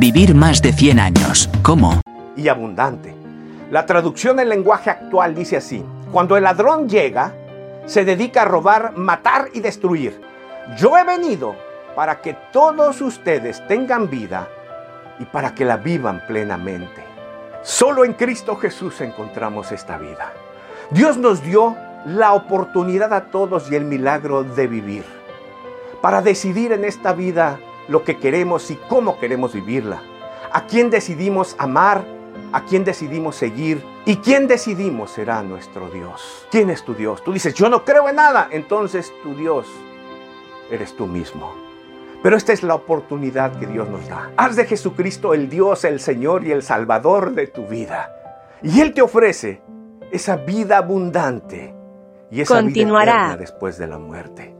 Vivir más de 100 años. ¿Cómo? Y abundante. La traducción en lenguaje actual dice así. Cuando el ladrón llega, se dedica a robar, matar y destruir. Yo he venido para que todos ustedes tengan vida y para que la vivan plenamente. Solo en Cristo Jesús encontramos esta vida. Dios nos dio la oportunidad a todos y el milagro de vivir, para decidir en esta vida lo que queremos y cómo queremos vivirla, a quién decidimos amar, a quién decidimos seguir y quién decidimos será nuestro Dios. ¿Quién es tu Dios? Tú dices, yo no creo en nada, entonces tu Dios eres tú mismo. Pero esta es la oportunidad que Dios nos da. Haz de Jesucristo el Dios, el Señor y el Salvador de tu vida. Y Él te ofrece esa vida abundante y esa Continuará. vida eterna después de la muerte.